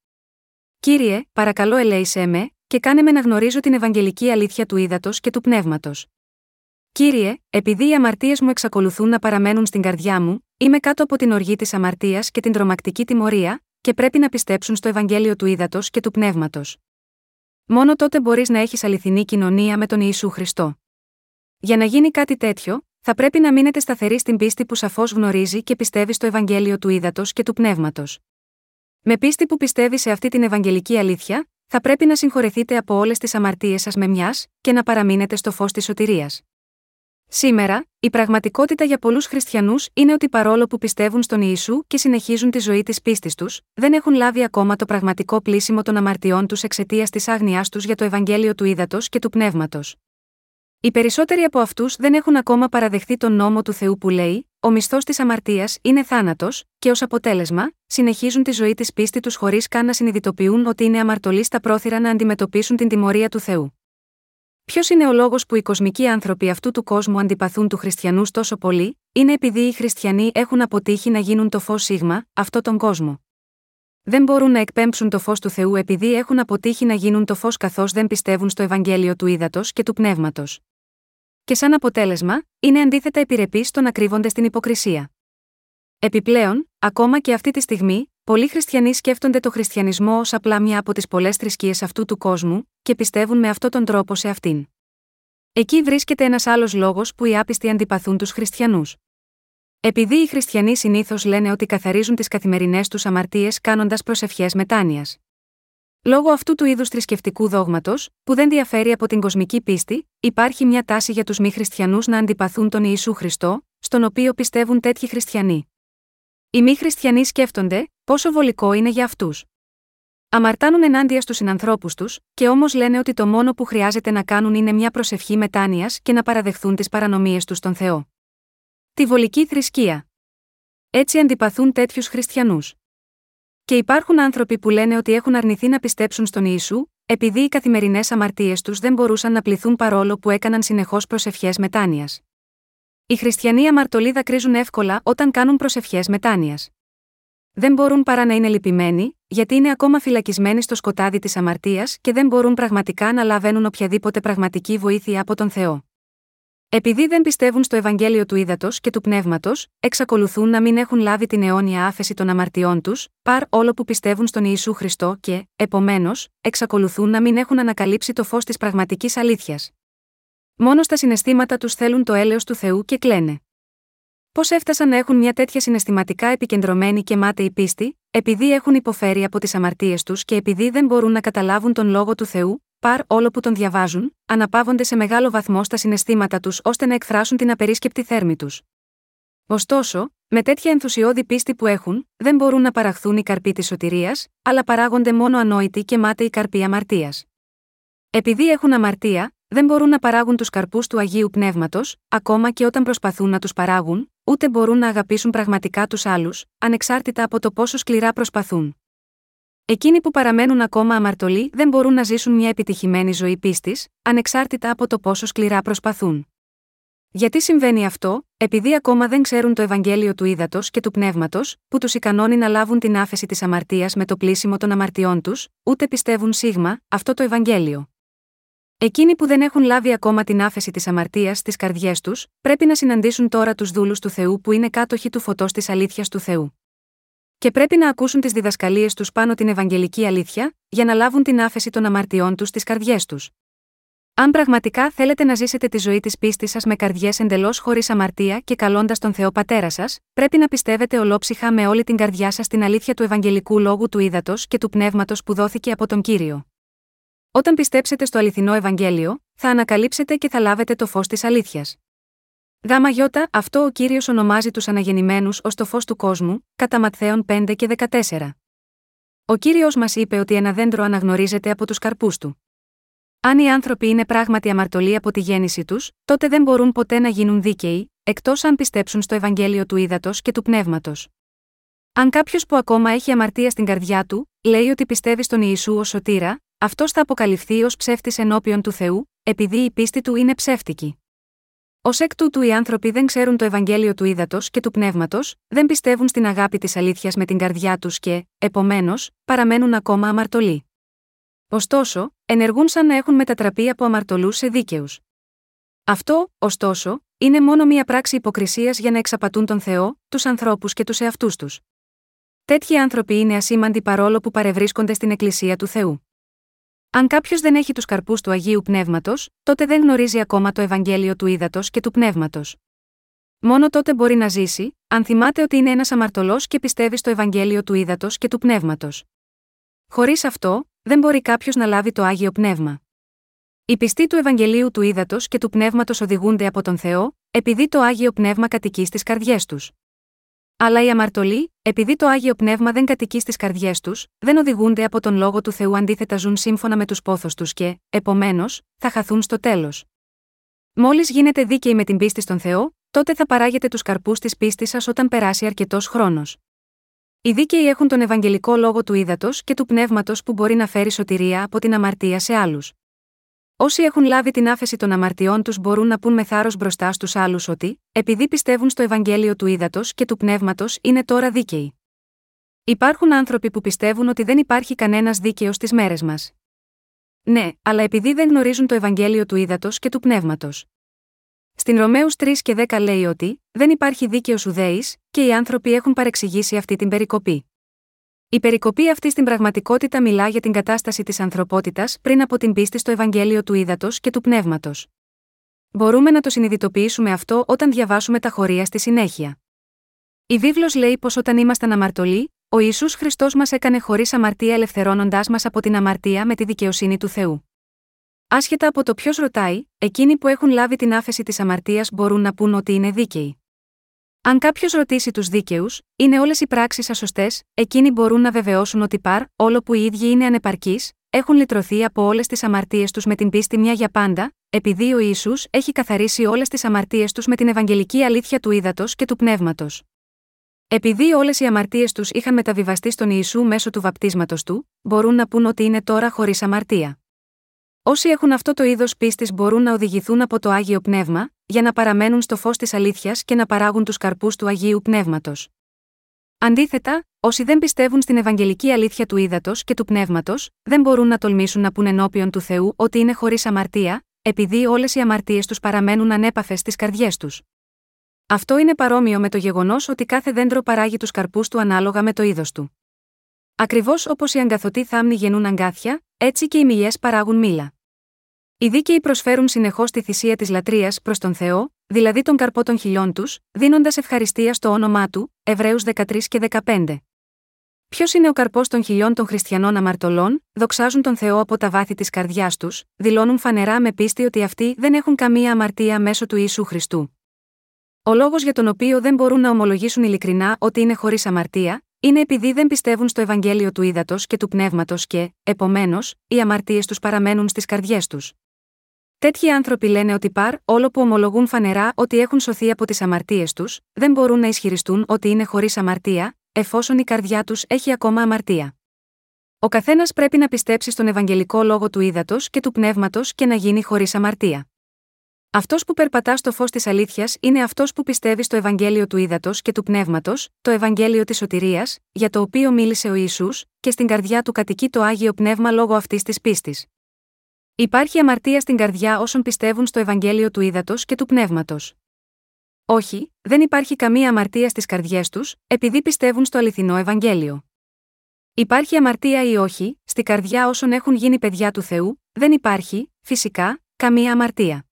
Κύριε, παρακαλώ ελέησέ με, και κάνε με να γνωρίζω την Ευαγγελική αλήθεια του ύδατος και του πνεύματος. Κύριε, επειδή οι αμαρτίες μου εξακολουθούν να παραμένουν στην καρδιά μου, είμαι κάτω από την οργή της αμαρτίας και την τρομακτική τιμωρία, και πρέπει να πιστέψουν στο Ευαγγέλιο του ύδατος και του πνεύματος. Μόνο τότε μπορείς να έχεις αληθινή κοινωνία με τον Ιησού Χριστό. Για να γίνει κάτι τέτοιο, θα πρέπει να μείνετε σταθεροί στην πίστη που σαφώς γνωρίζει και πιστεύει στο Ευαγγέλιο του ύδατος και του πνεύματος. Με πίστη που πιστεύει σε αυτή την Ευαγγελική αλήθεια, θα πρέπει να συγχωρεθείτε από όλες τις αμαρτίες σας με μιας, και να παραμείνετε στο φως της σωτηρίας. Σήμερα, η πραγματικότητα για πολλούς χριστιανούς είναι ότι παρόλο που πιστεύουν στον Ιησού και συνεχίζουν τη ζωή της πίστης τους, δεν έχουν λάβει ακόμα το πραγματικό πλήσιμο των αμαρτιών τους εξαιτίας της άγνοιά τους για το Ευαγγέλιο του ύδατο και του πνεύματος. Οι περισσότεροι από αυτούς δεν έχουν ακόμα παραδεχθεί τον νόμο του Θεού που λέει: Ο μισθός της αμαρτίας είναι θάνατος, και ως αποτέλεσμα, συνεχίζουν τη ζωή της πίστη τους χωρίς καν να συνειδητοποιούν ότι είναι αμαρτωλοί στα πρόθυρα να αντιμετωπίσουν την τιμωρία του Θεού. Ποιος είναι ο λόγος που οι κοσμικοί άνθρωποι αυτού του κόσμου αντιπαθούν του χριστιανού τόσο πολύ, είναι επειδή οι χριστιανοί έχουν αποτύχει να γίνουν το φως σίγμα, αυτό τον κόσμο. Δεν μπορούν να εκπέμψουν το φως του Θεού επειδή έχουν αποτύχει να γίνουν το φως καθώς δεν πιστεύουν στο Ευαγγέλιο του ύδατο και του πνεύματος. Και σαν αποτέλεσμα, είναι αντίθετα επιρρεπείς στο να κρύβονται στην υποκρισία. Επιπλέον, ακόμα και αυτή τη στιγμή, πολλοί χριστιανοί σκέφτονται το χριστιανισμό ως απλά μια από τις πολλές θρησκείες αυτού του κόσμου, και πιστεύουν με αυτόν τον τρόπο σε αυτήν. Εκεί βρίσκεται ένας άλλος λόγος που οι άπιστοι αντιπαθούν τους χριστιανούς. Επειδή οι χριστιανοί συνήθως λένε ότι καθαρίζουν τις καθημερινές τους αμαρτίες κάνοντας προσευχές μετάνοιας. Λόγω αυτού του είδους θρησκευτικού δόγματος, που δεν διαφέρει από την κοσμική πίστη, υπάρχει μια τάση για τους μη χριστιανούς να αντιπαθούν τον Ιησού Χριστό, στον οποίο πιστεύουν τέτοιοι χριστιανοί. Οι μη χριστιανοί σκέφτονται πόσο βολικό είναι για αυτούς. Αμαρτάνουν ενάντια στους συνανθρώπους τους, και όμως λένε ότι το μόνο που χρειάζεται να κάνουν είναι μια προσευχή μετάνοιας και να παραδεχθούν τις παρανομίες τους στον Θεό. Τη βολική θρησκεία. Έτσι αντιπαθούν τέτοιους χριστιανούς. Και υπάρχουν άνθρωποι που λένε ότι έχουν αρνηθεί να πιστέψουν στον Ιησού, επειδή οι καθημερινές αμαρτίες τους δεν μπορούσαν να πληθούν παρόλο που έκαναν συνεχώς προσευχές μετάνοιας. Οι χριστιανοί αμαρτωλοί δακρύζουν εύκολα όταν κάνουν προσευχές μετάνοιας. δεν μπορούν παρά να είναι λυπημένοι, γιατί είναι ακόμα φυλακισμένοι στο σκοτάδι της αμαρτίας και δεν μπορούν πραγματικά να λαβαίνουν οποιαδήποτε πραγματική βοήθεια από τον Θεό. Επειδή δεν πιστεύουν στο Ευαγγέλιο του Ήδατος και του Πνεύματος, εξακολουθούν να μην έχουν λάβει την αιώνια άφεση των αμαρτιών τους, παρ όλο που πιστεύουν στον Ιησού Χριστό και, επομένως, εξακολουθούν να μην έχουν ανακαλύψει το φως της πραγματικής αλήθειας. Μόνο στα συναισθήματα τους θέλουν το έλεος του Θεού και κλαίνε. Πώς έφτασαν να έχουν μια τέτοια συναισθηματικά επικεντρωμένη και μάταιη πίστη, επειδή έχουν υποφέρει από τις αμαρτίες τους και επειδή δεν μπορούν να καταλάβουν τον λόγο του Θεού, παρ όλο που τον διαβάζουν, αναπαύονται σε μεγάλο βαθμό στα συναισθήματα τους ώστε να εκφράσουν την απερίσκεπτη θέρμη τους. Ωστόσο, με τέτοια ενθουσιώδη πίστη που έχουν, δεν μπορούν να παραχθούν οι καρποί της σωτηρίας, αλλά παράγονται μόνο ανόητοι και μάταιοι καρποί αμαρτίας. Επειδή έχουν αμαρτία, δεν μπορούν να παράγουν τους καρπούς του Αγίου Πνεύματος, ακόμα και όταν προσπαθούν να τους παράγουν, ούτε μπορούν να αγαπήσουν πραγματικά τους άλλους, ανεξάρτητα από το πόσο σκληρά προσπαθούν. Εκείνοι που παραμένουν ακόμα αμαρτωλοί δεν μπορούν να ζήσουν μια επιτυχημένη ζωή πίστης, ανεξάρτητα από το πόσο σκληρά προσπαθούν. Γιατί συμβαίνει αυτό, επειδή ακόμα δεν ξέρουν το Ευαγγέλιο του ύδατο και του πνεύματος, που τους ικανώνει να λάβουν την άφεση της αμαρτίας με το πλήσιμο των αμαρτιών τους, ούτε πιστεύουν σίγμα αυτό το Ευαγγέλιο. Εκείνοι που δεν έχουν λάβει ακόμα την άφεση της αμαρτίας στις καρδιές τους, πρέπει να συναντήσουν τώρα τους δούλους του Θεού που είναι κάτοχοι του φωτός της αλήθειας του Θεού. Και πρέπει να ακούσουν τις διδασκαλίες τους πάνω την Ευαγγελική αλήθεια, για να λάβουν την άφεση των αμαρτιών τους στις καρδιές τους. Αν πραγματικά θέλετε να ζήσετε τη ζωή της πίστης σας με καρδιές εντελώς χωρίς αμαρτία και καλώντας τον Θεό Πατέρα σας, πρέπει να πιστεύετε ολόψυχα με όλη την καρδιά σας την αλήθεια του Ευαγγελικού λόγου του ύδατο και του πνεύματος που δόθηκε από τον κύριο. Όταν πιστέψετε στο αληθινό Ευαγγέλιο, θα ανακαλύψετε και θα λάβετε το φως της αλήθειας. Γάμα γιώτα, αυτό ο κύριος ονομάζει τους αναγεννημένους ως το φως του κόσμου, κατά Ματθαίων 5 και 14. Ο κύριος μας είπε ότι ένα δέντρο αναγνωρίζεται από τους καρπούς του. Αν οι άνθρωποι είναι πράγματι αμαρτωλοί από τη γέννηση τους, τότε δεν μπορούν ποτέ να γίνουν δίκαιοι, εκτός αν πιστέψουν στο Ευαγγέλιο του ύδατο και του πνεύματος. Αν κάποιος που ακόμα έχει αμαρτία στην καρδιά του, λέει ότι πιστεύει στον Ιησού ως σωτήρα, αυτός θα αποκαλυφθεί ως ψεύτης ενώπιον του Θεού, επειδή η πίστη του είναι ψεύτικη. Ω εκ τούτου οι άνθρωποι δεν ξέρουν το Ευαγγέλιο του ύδατο και του πνεύματος, δεν πιστεύουν στην αγάπη της αλήθειας με την καρδιά τους και, επομένως, παραμένουν ακόμα αμαρτωλοί. Ωστόσο, ενεργούν σαν να έχουν μετατραπεί από αμαρτωλούς σε δίκαιους. Αυτό, ωστόσο, είναι μόνο μια πράξη υποκρισίας για να εξαπατούν τον Θεό, τους ανθρώπους και τους εαυτούς τους. Τέτοιοι άνθρωποι είναι ασήμαντοι παρόλο που παρευρίσκονται στην Εκκλησία του Θεού. Αν κάποιος δεν έχει τους καρπούς του Αγίου Πνεύματος, τότε δεν γνωρίζει ακόμα το Ευαγγέλιο του ύδατο και του πνεύματος. Μόνο τότε μπορεί να ζήσει, αν θυμάται ότι είναι ένας αμαρτωλός και πιστεύει στο Ευαγγέλιο του ύδατο και του πνεύματος. Χωρίς αυτό, δεν μπορεί κάποιος να λάβει το Άγιο Πνεύμα. Οι πιστοί του Ευαγγελίου του ύδατο και του πνεύματος οδηγούνται από τον Θεό, επειδή το Άγιο Πνεύμα κατοικεί στις καρδιές τους. Αλλά οι αμαρτωλοί, επειδή το άγιο πνεύμα δεν κατοικεί στις καρδιές τους, δεν οδηγούνται από τον λόγο του Θεού αντίθετα ζουν σύμφωνα με τους πόθου τους και, επομένως, θα χαθούν στο τέλος. Μόλις γίνετε δίκαιοι με την πίστη στον Θεό, τότε θα παράγετε τους καρπούς της πίστης σας όταν περάσει αρκετός χρόνος. Οι δίκαιοι έχουν τον Ευαγγελικό λόγο του ύδατο και του πνεύματος που μπορεί να φέρει σωτηρία από την αμαρτία σε άλλους. Όσοι έχουν λάβει την άφεση των αμαρτιών τους μπορούν να πούν με θάρρος μπροστά στους άλλους ότι, επειδή πιστεύουν στο Ευαγγέλιο του ύδατο και του πνεύματος, είναι τώρα δίκαιοι. Υπάρχουν άνθρωποι που πιστεύουν ότι δεν υπάρχει κανένας δίκαιος στις μέρες μας. Ναι, αλλά επειδή δεν γνωρίζουν το Ευαγγέλιο του ύδατο και του πνεύματος. Στην Ρωμαίους 3 και 10 λέει ότι δεν υπάρχει δίκαιος ουδέης, και οι άνθρωποι έχουν παρεξηγήσει αυτή την περικοπή. Η περικοπή αυτή στην πραγματικότητα μιλά για την κατάσταση της ανθρωπότητας πριν από την πίστη στο Ευαγγέλιο του Ήδατος και του Πνεύματος. Μπορούμε να το συνειδητοποιήσουμε αυτό όταν διαβάσουμε τα χωρία στη συνέχεια. Η βίβλος λέει πως όταν ήμασταν αμαρτωλοί, ο Ιησούς Χριστός μας έκανε χωρίς αμαρτία ελευθερώνοντάς μας από την αμαρτία με τη δικαιοσύνη του Θεού. Άσχετα από το ποιος ρωτάει, εκείνοι που έχουν λάβει την άφεση της αμαρτίας μπορούν να πούν ότι είναι δίκαιοι. Αν κάποιος ρωτήσει τους δίκαιους, είναι όλες οι πράξεις ασωστές, εκείνοι μπορούν να βεβαιώσουν ότι παρ, όλο που οι ίδιοι είναι ανεπαρκείς, έχουν λυτρωθεί από όλες τις αμαρτίες τους με την πίστη μια για πάντα, επειδή ο Ισού έχει καθαρίσει όλες τις αμαρτίες τους με την Ευαγγελική αλήθεια του ύδατος και του πνεύματος. Επειδή όλες οι αμαρτίες τους είχαν μεταβιβαστεί στον Ιησού μέσω του βαπτίσματος του, μπορούν να πούν ότι είναι τώρα χωρίς αμαρτία. Όσοι έχουν αυτό το είδος πίστης μπορούν να οδηγηθούν από το άγιο πνεύμα, για να παραμένουν στο φως της αλήθειας και να παράγουν τους καρπούς του Αγίου Πνεύματος. Αντίθετα, όσοι δεν πιστεύουν στην Ευαγγελική αλήθεια του ύδατο και του πνεύματος, δεν μπορούν να τολμήσουν να πούν ενώπιον του Θεού ότι είναι χωρίς αμαρτία, επειδή όλες οι αμαρτίες τους παραμένουν ανέπαφες στις καρδιές τους. Αυτό είναι παρόμοιο με το γεγονός ότι κάθε δέντρο παράγει τους καρπούς του ανάλογα με το είδος του. Ακριβώς όπως οι αγκαθωτοί θάμνοι γεννούν αγκάθια, έτσι και οι μιλιέ παράγουν μήλα. Οι δίκαιοι προσφέρουν συνεχώς τη θυσία της λατρείας προς τον Θεό, δηλαδή τον καρπό των χιλιών τους, δίνοντας ευχαριστία στο όνομά του, Εβραίους 13 και 15. Ποιος είναι ο καρπός των χιλιών των χριστιανών αμαρτωλών, δοξάζουν τον Θεό από τα βάθη της καρδιάς τους, δηλώνουν φανερά με πίστη ότι αυτοί δεν έχουν καμία αμαρτία μέσω του Ιησού Χριστού. Ο λόγος για τον οποίο δεν μπορούν να ομολογήσουν ειλικρινά ότι είναι χωρίς αμαρτία, είναι επειδή δεν πιστεύουν στο Ευαγγέλιο του ύδατο και του πνεύματος και, επομένως, οι αμαρτίες τους παραμένουν στις καρδιές τους. Τέτοιοι άνθρωποι λένε ότι παρ, όλο που ομολογούν φανερά ότι έχουν σωθεί από τις αμαρτίες τους, δεν μπορούν να ισχυριστούν ότι είναι χωρίς αμαρτία, εφόσον η καρδιά τους έχει ακόμα αμαρτία. Ο καθένας πρέπει να πιστέψει στον Ευαγγελικό λόγο του ύδατο και του πνεύματος και να γίνει χωρίς αμαρτία. Αυτός που περπατά στο φως της αλήθειας είναι αυτός που πιστεύει στο Ευαγγέλιο του ύδατο και του πνεύματος, το Ευαγγέλιο της σωτηρίας, για το οποίο μίλησε ο Ισού, και στην καρδιά του κατοικεί το άγιο πνεύμα λόγω αυτής της πίστης. Υπάρχει αμαρτία στην καρδιά όσων πιστεύουν στο Ευαγγέλιο του ύδατο και του πνεύματος. Όχι, δεν υπάρχει καμία αμαρτία στις καρδιές τους, επειδή πιστεύουν στο αληθινό Ευαγγέλιο. Υπάρχει αμαρτία ή όχι, στη καρδιά όσων έχουν γίνει παιδιά του Θεού, δεν υπάρχει, φυσικά, καμία αμαρτία.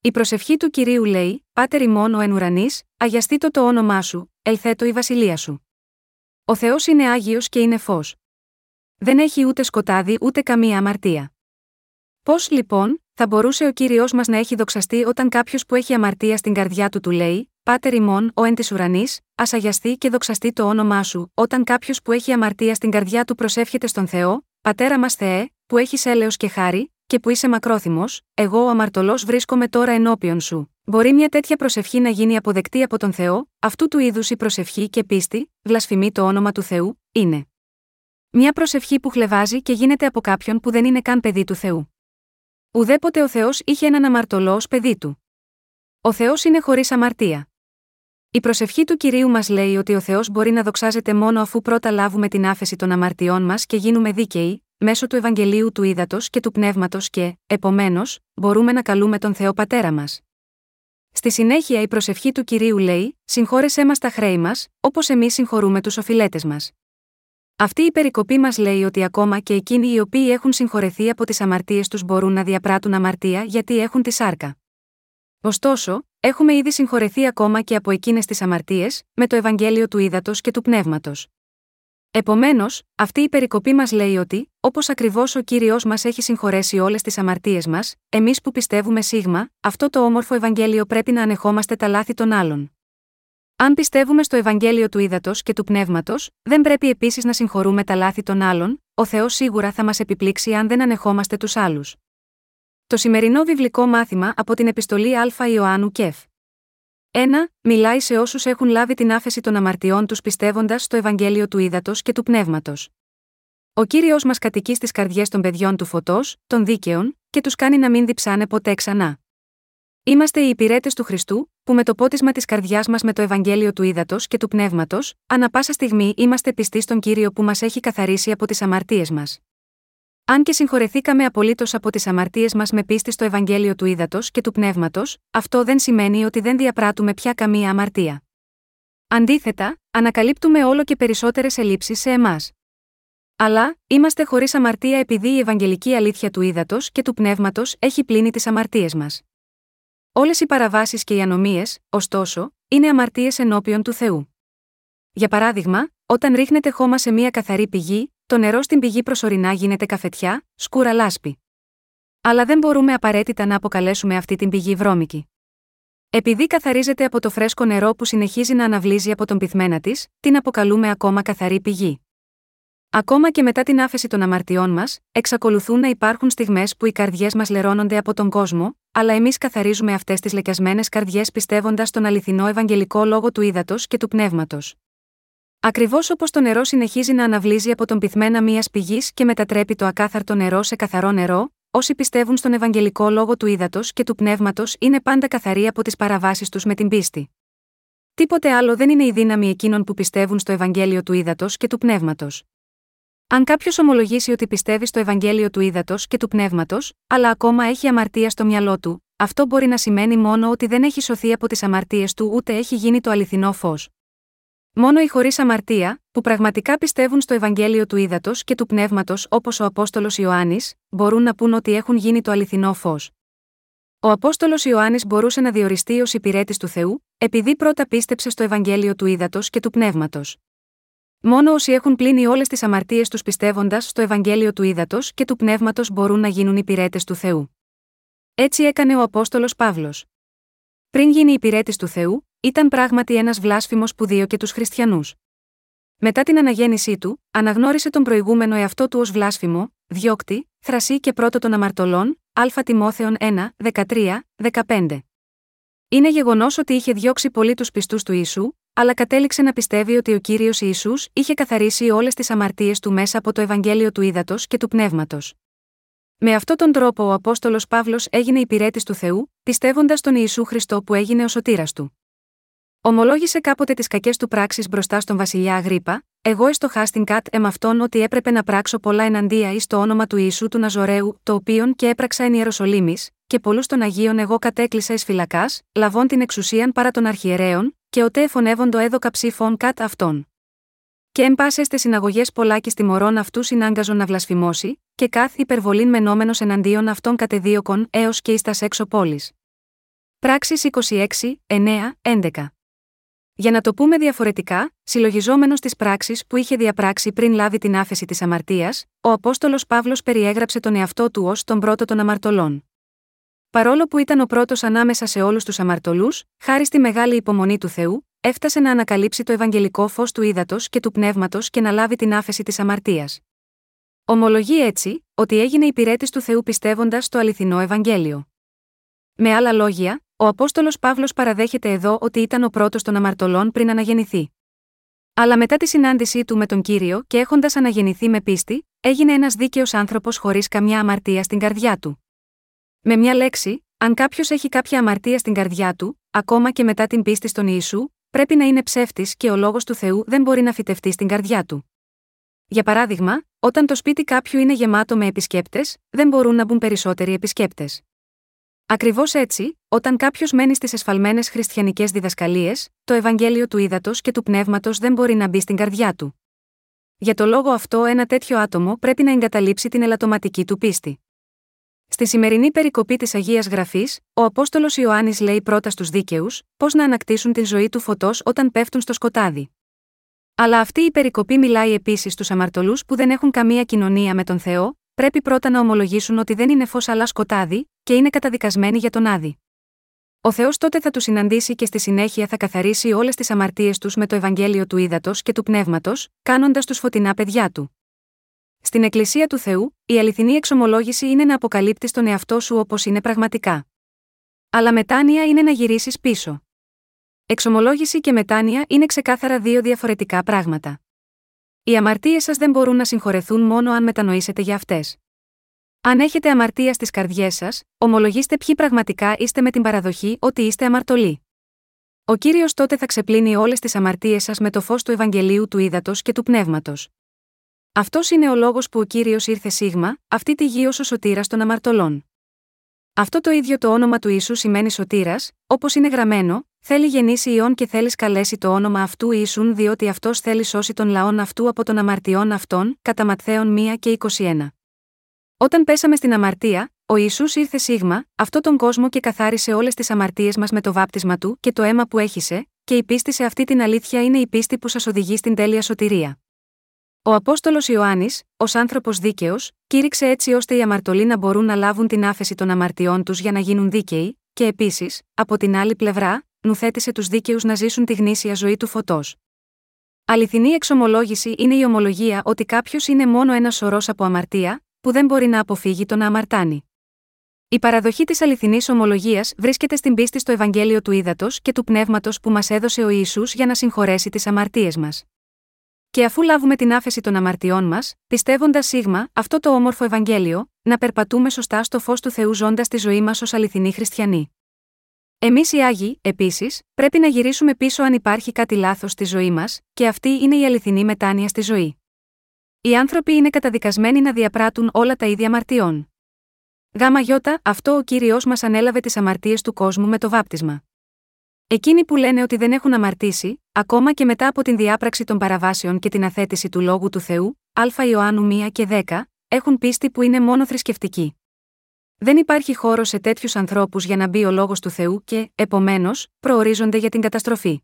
Η προσευχή του κυρίου λέει: Πάτερ ημών ο εν ουρανής, αγιαστήτω το όνομά σου, ελθέτω η βασιλεία σου. Ο Θεός είναι άγιος και είναι φως. Δεν έχει ούτε σκοτάδι ούτε καμία αμαρτία. Πώς λοιπόν, θα μπορούσε ο κύριος μας να έχει δοξαστεί όταν κάποιος που έχει αμαρτία στην καρδιά του του λέει: Πάτερ ημών ο εν της ουρανής, α αγιαστεί και δοξαστεί το όνομά σου, όταν κάποιος που έχει αμαρτία στην καρδιά του προσεύχεται στον Θεό, Πατέρα μας Θεέ, που έχεις έλεος και χάρη, και που είσαι μακρόθυμος, εγώ ο αμαρτωλός βρίσκομαι τώρα ενώπιον σου. Μπορεί μια τέτοια προσευχή να γίνει αποδεκτή από τον Θεό, αυτού του είδους η προσευχή και πίστη, βλασφημεί το όνομα του Θεού, είναι. Μια προσευχή που χλεβάζει και γίνεται από κάποιον που δεν είναι καν παιδί του Θεού. Ουδέποτε ο Θεός είχε έναν αμαρτωλός ω παιδί του. Ο Θεός είναι χωρίς αμαρτία. Η προσευχή του κυρίου μας λέει ότι ο Θεός μπορεί να δοξάζεται μόνο αφού πρώτα λάβουμε την άφεση των αμαρτιών μας και γίνουμε δίκαιοι, μέσω του Ευαγγελίου του Ήδατος και του Πνεύματος και, επομένως, μπορούμε να καλούμε τον Θεό Πατέρα μας. Στη συνέχεια η προσευχή του κυρίου λέει: Συγχώρεσέ μας τα χρέη μας, όπως εμείς συγχωρούμε τους οφειλέτες μας. Αυτή η περικοπή μας λέει ότι ακόμα και εκείνοι οι οποίοι έχουν συγχωρεθεί από τις αμαρτίες τους μπορούν να διαπράττουν αμαρτία γιατί έχουν τη σάρκα. Ωστόσο, έχουμε ήδη συγχωρεθεί ακόμα και από εκείνες τις αμαρτίες, με το Ευαγγέλιο του Ήδατος και του Πνεύματος. Επομένως, αυτή η περικοπή μας λέει ότι, όπως ακριβώς ο κύριος μας έχει συγχωρέσει όλες τις αμαρτίες μας, εμείς που πιστεύουμε σίγμα, αυτό το όμορφο Ευαγγέλιο πρέπει να ανεχόμαστε τα λάθη των άλλων. Αν πιστεύουμε στο Ευαγγέλιο του ύδατο και του πνεύματος, δεν πρέπει επίσης να συγχωρούμε τα λάθη των άλλων, ο Θεός σίγουρα θα μας επιπλήξει αν δεν ανεχόμαστε τους άλλους. Το σημερινό βιβλικό μάθημα από την επιστολή Α Ιωάννου Κεφ. 1. Μιλάει σε όσους έχουν λάβει την άφεση των αμαρτιών τους πιστεύοντας στο Ευαγγέλιο του ύδατο και του πνεύματος. Ο κύριος μας κατοικεί στις καρδιές των παιδιών του φωτός, των δίκαιων, και τους κάνει να μην διψάνε ποτέ ξανά. Είμαστε οι υπηρέτες του Χριστού, που με το πότισμα της καρδιάς μας με το Ευαγγέλιο του ύδατο και του πνεύματος, ανα πάσα στιγμή είμαστε πιστοί στον κύριο που μας έχει καθαρίσει από τις αμαρτίες μας. Αν και συγχωρεθήκαμε απολύτως από τις αμαρτίες μας με πίστη στο Ευαγγέλιο του ύδατο και του πνεύματος, αυτό δεν σημαίνει ότι δεν διαπράττουμε πια καμία αμαρτία. Αντίθετα, ανακαλύπτουμε όλο και περισσότερες ελλείψεις σε εμάς. Αλλά, είμαστε χωρίς αμαρτία επειδή η Ευαγγελική αλήθεια του ύδατο και του πνεύματος έχει πλύνει τις αμαρτίες μας. Όλες οι παραβάσεις και οι ανομίες, ωστόσο, είναι αμαρτίες ενώπιον του Θεού. Για παράδειγμα, όταν ρίχνετε χώμα σε μία καθαρή πηγή, το νερό στην πηγή προσωρινά γίνεται καφετιά, σκούρα λάσπη. Αλλά δεν μπορούμε απαραίτητα να αποκαλέσουμε αυτή την πηγή βρώμικη. Επειδή καθαρίζεται από το φρέσκο νερό που συνεχίζει να αναβλύζει από τον πυθμένα της, την αποκαλούμε ακόμα καθαρή πηγή. Ακόμα και μετά την άφεση των αμαρτιών μας, εξακολουθούν να υπάρχουν στιγμές που οι καρδιές μας λερώνονται από τον κόσμο, αλλά εμείς καθαρίζουμε αυτές τις λεκιασμένες καρδιές πιστεύοντας τον αληθινό Ευαγγελικό λόγο του ύδατο και του πνεύματος. Ακριβώς όπως το νερό συνεχίζει να αναβλύζει από τον πυθμένα μια πηγής και μετατρέπει το ακάθαρτο νερό σε καθαρό νερό, όσοι πιστεύουν στον Ευαγγελικό λόγο του ύδατο και του πνεύματος είναι πάντα καθαροί από τις παραβάσεις τους με την πίστη. Τίποτε άλλο δεν είναι η δύναμη εκείνων που πιστεύουν στο Ευαγγέλιο του Ήδατος και του Πνεύματος. Αν κάποιος ομολογήσει ότι πιστεύει στο Ευαγγέλιο του Ήδατος και του Πνεύματος, αλλά ακόμα έχει αμαρτία στο μυαλό του, αυτό μπορεί να σημαίνει μόνο ότι δεν έχει σωθεί από τις αμαρτίες του ούτε έχει γίνει το αληθινό φως. Μόνο οι χωρίς αμαρτία, που πραγματικά πιστεύουν στο Ευαγγέλιο του Ήδατος και του Πνεύματος όπως ο Απόστολος Ιωάννης, μπορούν να πούν ότι έχουν γίνει το αληθινό φως. Ο Απόστολος Ιωάννης μπορούσε να διοριστεί ως υπηρέτης του Θεού, επειδή πρώτα πίστεψε στο Ευαγγέλιο του Ήδατος και του Πνεύματος. Μόνο όσοι έχουν πλύνει όλες τις αμαρτίες τους πιστεύοντας στο Ευαγγέλιο του Ήδατος και του Πνεύματος μπορούν να γίνουν υπηρέτες του Θεού. Έτσι έκανε ο Απόστολος Παύλος. Πριν γίνει υπηρέτης του Θεού, ήταν πράγματι ένας βλάσφημος που δίωκε τους χριστιανούς. Μετά την αναγέννησή του, αναγνώρισε τον προηγούμενο εαυτό του ως βλάσφημο, διώκτη, θρασί και πρώτο των αμαρτωλών, Α Τιμόθεων 1, 13, 15. Είναι γεγονός ότι είχε διώξει πολύ τους πιστούς του Ιησού, αλλά κατέληξε να πιστεύει ότι ο κύριος Ισού είχε καθαρίσει όλες τις αμαρτίες του μέσα από το Ευαγγέλιο του Ήδατος και του Πνεύματος. Με αυτόν τον τρόπο ο Απόστολος Παύλος έγινε υπηρέτης του Θεού, πιστεύοντας τον Ιησού Χριστό που έγινε ο σωτήρας του. Ομολόγησε κάποτε τις κακές του πράξεις μπροστά στον βασιλιά Αγρίπα, εγώ εστοχάστην κατ εμ αυτόν ότι έπρεπε να πράξω πολλά εναντία εις το όνομα του Ιησού του Ναζωρέου, το οποίον και έπραξα εν Ιεροσολύμης, και πολλούς των Αγίων εγώ κατέκλυσα εις φυλακάς, λαβών την εξουσίαν παρά των αρχιερέων, και οτέ εφωνεύοντο έδωκα ψήφων κατ αυτόν. Και εν πάσε στις συναγωγές πολλάκι τιμωρών αυτού συνάγκαζον να βλασφημώσει, και κάθε υπερβολήν μενόμενος εναντίον αυτών κατεδίωκον έως και εις τας έξω πόλης. Πράξεις 26, 9, 11. Για να το πούμε διαφορετικά, συλλογιζόμενος τι πράξει που είχε διαπράξει πριν λάβει την άφεση της αμαρτίας, ο Απόστολος Παύλος περιέγραψε τον εαυτό του ως τον πρώτο των αμαρτωλών. Παρόλο που ήταν ο πρώτος ανάμεσα σε όλους τους αμαρτωλούς, χάρη στη μεγάλη υπομονή του Θεού, έφτασε να ανακαλύψει το ευαγγελικό φως του ύδατος και του πνεύματος και να λάβει την άφεση της αμαρτίας. Ομολογεί έτσι, ότι έγινε υπηρέτης του Θεού πιστεύοντας στο αληθινό Ευαγγέλιο. Με άλλα λόγια, ο Απόστολος Παύλος παραδέχεται εδώ ότι ήταν ο πρώτος των αμαρτωλών πριν αναγεννηθεί. Αλλά μετά τη συνάντησή του με τον κύριο και έχοντας αναγεννηθεί με πίστη, έγινε ένας δίκαιος άνθρωπος χωρίς καμιά αμαρτία στην καρδιά του. Με μια λέξη, αν κάποιος έχει κάποια αμαρτία στην καρδιά του, ακόμα και μετά την πίστη στον Ιησού, πρέπει να είναι ψεύτης και ο λόγος του Θεού δεν μπορεί να φυτευτεί στην καρδιά του. Για παράδειγμα, όταν το σπίτι κάποιου είναι γεμάτο με επισκέπτες, δεν μπορούν να μπουν περισσότεροι επισκέπτες. Ακριβώς έτσι, όταν κάποιος μένει στις εσφαλμένες χριστιανικές διδασκαλίες, το Ευαγγέλιο του ύδατο και του πνεύματος δεν μπορεί να μπει στην καρδιά του. Για το λόγο αυτό, ένα τέτοιο άτομο πρέπει να εγκαταλείψει την ελαττωματική του πίστη. Στη σημερινή περικοπή της Αγίας Γραφής, ο Απόστολος Ιωάννης λέει πρώτα στους δίκαιους, πώς να ανακτήσουν την ζωή του φωτός όταν πέφτουν στο σκοτάδι. Αλλά αυτή η περικοπή μιλάει επίσης στους αμαρτωλούς που δεν έχουν καμία κοινωνία με τον Θεό, πρέπει πρώτα να ομολογήσουν ότι δεν είναι φως αλλά σκοτάδι, και είναι καταδικασμένοι για τον άδη. Ο Θεός τότε θα τους συναντήσει και στη συνέχεια θα καθαρίσει όλες τις αμαρτίες τους με το Ευαγγέλιο του ύδατο και του πνεύματος, κάνοντας τους φωτεινά παιδιά του. Στην Εκκλησία του Θεού, η αληθινή εξομολόγηση είναι να αποκαλύπτεις τον εαυτό σου όπως είναι πραγματικά. Αλλά μετάνοια είναι να γυρίσεις πίσω. Εξομολόγηση και μετάνοια είναι ξεκάθαρα δύο διαφορετικά πράγματα. Οι αμαρτίες σας δεν μπορούν να συγχωρεθούν μόνο αν μετανοήσετε για αυτές. Αν έχετε αμαρτία στις καρδιές σας, ομολογήστε ποιοι πραγματικά είστε με την παραδοχή ότι είστε αμαρτωλοί. Ο κύριος τότε θα ξεπλύνει όλες τις αμαρτίες σας με το φως του Ευαγγελίου του Ήδατος και του Πνεύματος. Αυτός είναι ο λόγος που ο κύριος ήρθε σίγμα, αυτή τη γη ως ο σωτήρας των αμαρτωλών. Αυτό το ίδιο το όνομα του Ιησού σημαίνει σωτήρας, όπως είναι γραμμένο, θέλει γεννήσει ιών και θέλεις καλέσει το όνομα αυτού Ιησούν διότι αυτός θέλει σώσει τον λαόν αυτού από των αμαρτιών αυτών, κατά Ματθαίων 1 και 21. Όταν πέσαμε στην αμαρτία, ο Ισού ήρθε σίγμα, αυτό τον κόσμο και καθάρισε όλες τις αμαρτίες μας με το βάπτισμα του και το αίμα που έχησε, και η πίστη σε αυτή την αλήθεια είναι η πίστη που σας οδηγεί στην τέλεια σωτηρία. Ο Απόστολος Ιωάννης, ως άνθρωπος δίκαιος, κήρυξε έτσι ώστε οι αμαρτωλοί να μπορούν να λάβουν την άφεση των αμαρτιών τους για να γίνουν δίκαιοι, και επίσης, από την άλλη πλευρά, νουθέτησε τους δίκαιους να ζήσουν τη γνήσια ζωή του φωτός. Αληθινή εξομολόγηση είναι η ομολογία ότι κάποιος είναι μόνο ένας σωρός από αμαρτία, που δεν μπορεί να αποφύγει το να αμαρτάνει. Η παραδοχή της αληθινής ομολογίας βρίσκεται στην πίστη στο Ευαγγέλιο του Ήδατος και του Πνεύματος που μας έδωσε ο Ισού για να συγχωρέσει τις αμαρτίες μας. Και αφού λάβουμε την άφεση των αμαρτιών μας, πιστεύοντας σίγμα αυτό το όμορφο Ευαγγέλιο, να περπατούμε σωστά στο φως του Θεού ζώντας τη ζωή μας ως αληθινοί χριστιανοί. Εμείς οι Άγιοι, επίσης, πρέπει να γυρίσουμε πίσω αν υπάρχει κάτι λάθος στη ζωή μας, και αυτή είναι η αληθινή μετάνοια στη ζωή. Οι άνθρωποι είναι καταδικασμένοι να διαπράττουν όλα τα ίδια αμαρτιών. Γάμα γιώτα, αυτό ο κύριος μας ανέλαβε τις αμαρτίες του κόσμου με το βάπτισμα. Εκείνοι που λένε ότι δεν έχουν αμαρτήσει, ακόμα και μετά από την διάπραξη των παραβάσεων και την αθέτηση του λόγου του Θεού, Α Ιωάννου 1 και 10, έχουν πίστη που είναι μόνο θρησκευτική. Δεν υπάρχει χώρο σε τέτοιους ανθρώπους για να μπει ο λόγος του Θεού και, επομένως, προορίζονται για την καταστροφή.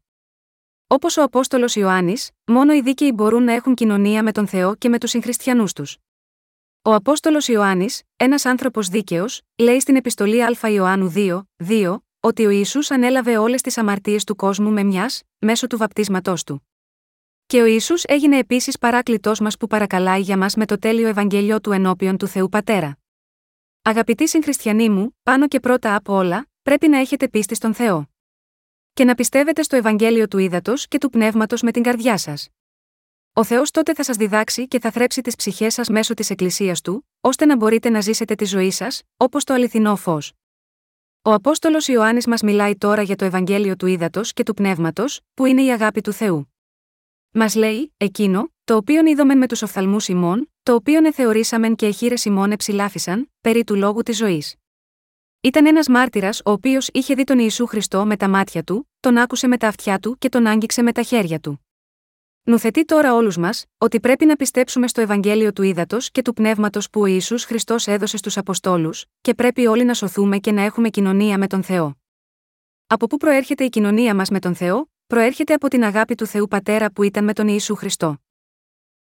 Όπως ο Απόστολος Ιωάννης, μόνο οι δίκαιοι μπορούν να έχουν κοινωνία με τον Θεό και με τους συγχριστιανούς τους. Ο Απόστολος Ιωάννης, ένας άνθρωπος δίκαιος, λέει στην επιστολή Α Ιωάννου 2, 2, ότι ο Ισού ανέλαβε όλες τις αμαρτίες του κόσμου με μιας, μέσω του βαπτίσματός του. Και ο Ισού έγινε επίσης παράκλητός μας που παρακαλάει για μας με το τέλειο Ευαγγέλιο του ενώπιον του Θεού Πατέρα. Αγαπητοί συγχριστιανοί μου, πάνω και πρώτα από όλα, πρέπει να έχετε πίστη στον Θεό. Και να πιστεύετε στο Ευαγγέλιο του ύδατο και του πνεύματος με την καρδιά σας. Ο Θεός τότε θα σας διδάξει και θα θρέψει τις ψυχές σας μέσω της Εκκλησίας του, ώστε να μπορείτε να ζήσετε τη ζωή σας, όπως το αληθινό φως. Ο Απόστολος Ιωάννης μας μιλάει τώρα για το Ευαγγέλιο του ύδατο και του πνεύματος, που είναι η αγάπη του Θεού. Μας λέει, εκείνο, το οποίον είδομεν με τους οφθαλμούς ημών, το οποίον εθεωρήσαμεν και εχείρες ημών εψηλάφισαν, περί του λόγου της ζωής. Ήταν ένας μάρτυρας ο οποίος είχε δει τον Ιησού Χριστό με τα μάτια του, τον άκουσε με τα αυτιά του και τον άγγιξε με τα χέρια του. Νουθετεί τώρα όλους μας, ότι πρέπει να πιστέψουμε στο Ευαγγέλιο του ύδατο και του πνεύματος που ο Ιησούς Χριστός έδωσε στους Αποστόλους, και πρέπει όλοι να σωθούμε και να έχουμε κοινωνία με τον Θεό. Από πού προέρχεται η κοινωνία μας με τον Θεό, προέρχεται από την αγάπη του Θεού Πατέρα που ήταν με τον Ιησού Χριστό.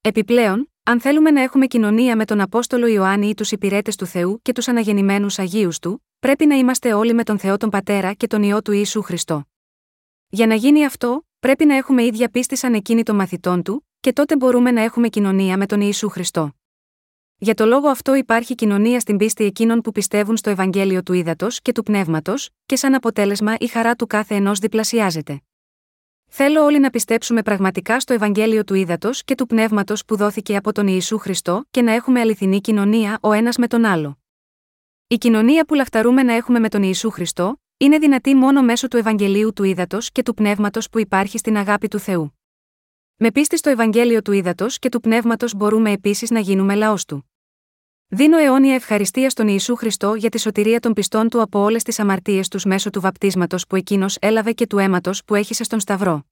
Επιπλέον, αν θέλουμε να έχουμε κοινωνία με τον Απόστολο Ιωάννη ή τους υπηρέτες του Θεού και τους αναγεννημένους Αγίους του, πρέπει να είμαστε όλοι με τον Θεό τον Πατέρα και τον ιό του Ιησού Χριστό. Για να γίνει αυτό, πρέπει να έχουμε ίδια πίστη σαν εκείνη των μαθητών του, και τότε μπορούμε να έχουμε κοινωνία με τον Ιησού Χριστό. Για το λόγο αυτό υπάρχει κοινωνία στην πίστη εκείνων που πιστεύουν στο Ευαγγέλιο του Ήδατος και του Πνεύματος, και σαν αποτέλεσμα η χαρά του κάθε ενός διπλασιάζεται. Θέλω όλοι να πιστέψουμε πραγματικά στο Ευαγγέλιο του Ήδατος και του Πνεύματος που δόθηκε από τον Ιησού Χριστό και να έχουμε αληθινή κοινωνία ο ένας με τον άλλο. Η κοινωνία που λαχταρούμε να έχουμε με τον Ιησού Χριστό, είναι δυνατή μόνο μέσω του Ευαγγελίου του Ήδατος και του Πνεύματος που υπάρχει στην αγάπη του Θεού. Με πίστη στο Ευαγγέλιο του Ήδατος και του Πνεύματος μπορούμε επίσης να γίνουμε λαός του. Δίνω αιώνια ευχαριστία στον Ιησού Χριστό για τη σωτηρία των πιστών του από όλες τις αμαρτίες τους μέσω του βαπτίσματος που εκείνος έλαβε και του αίματος που έχησε στον Σταυρό.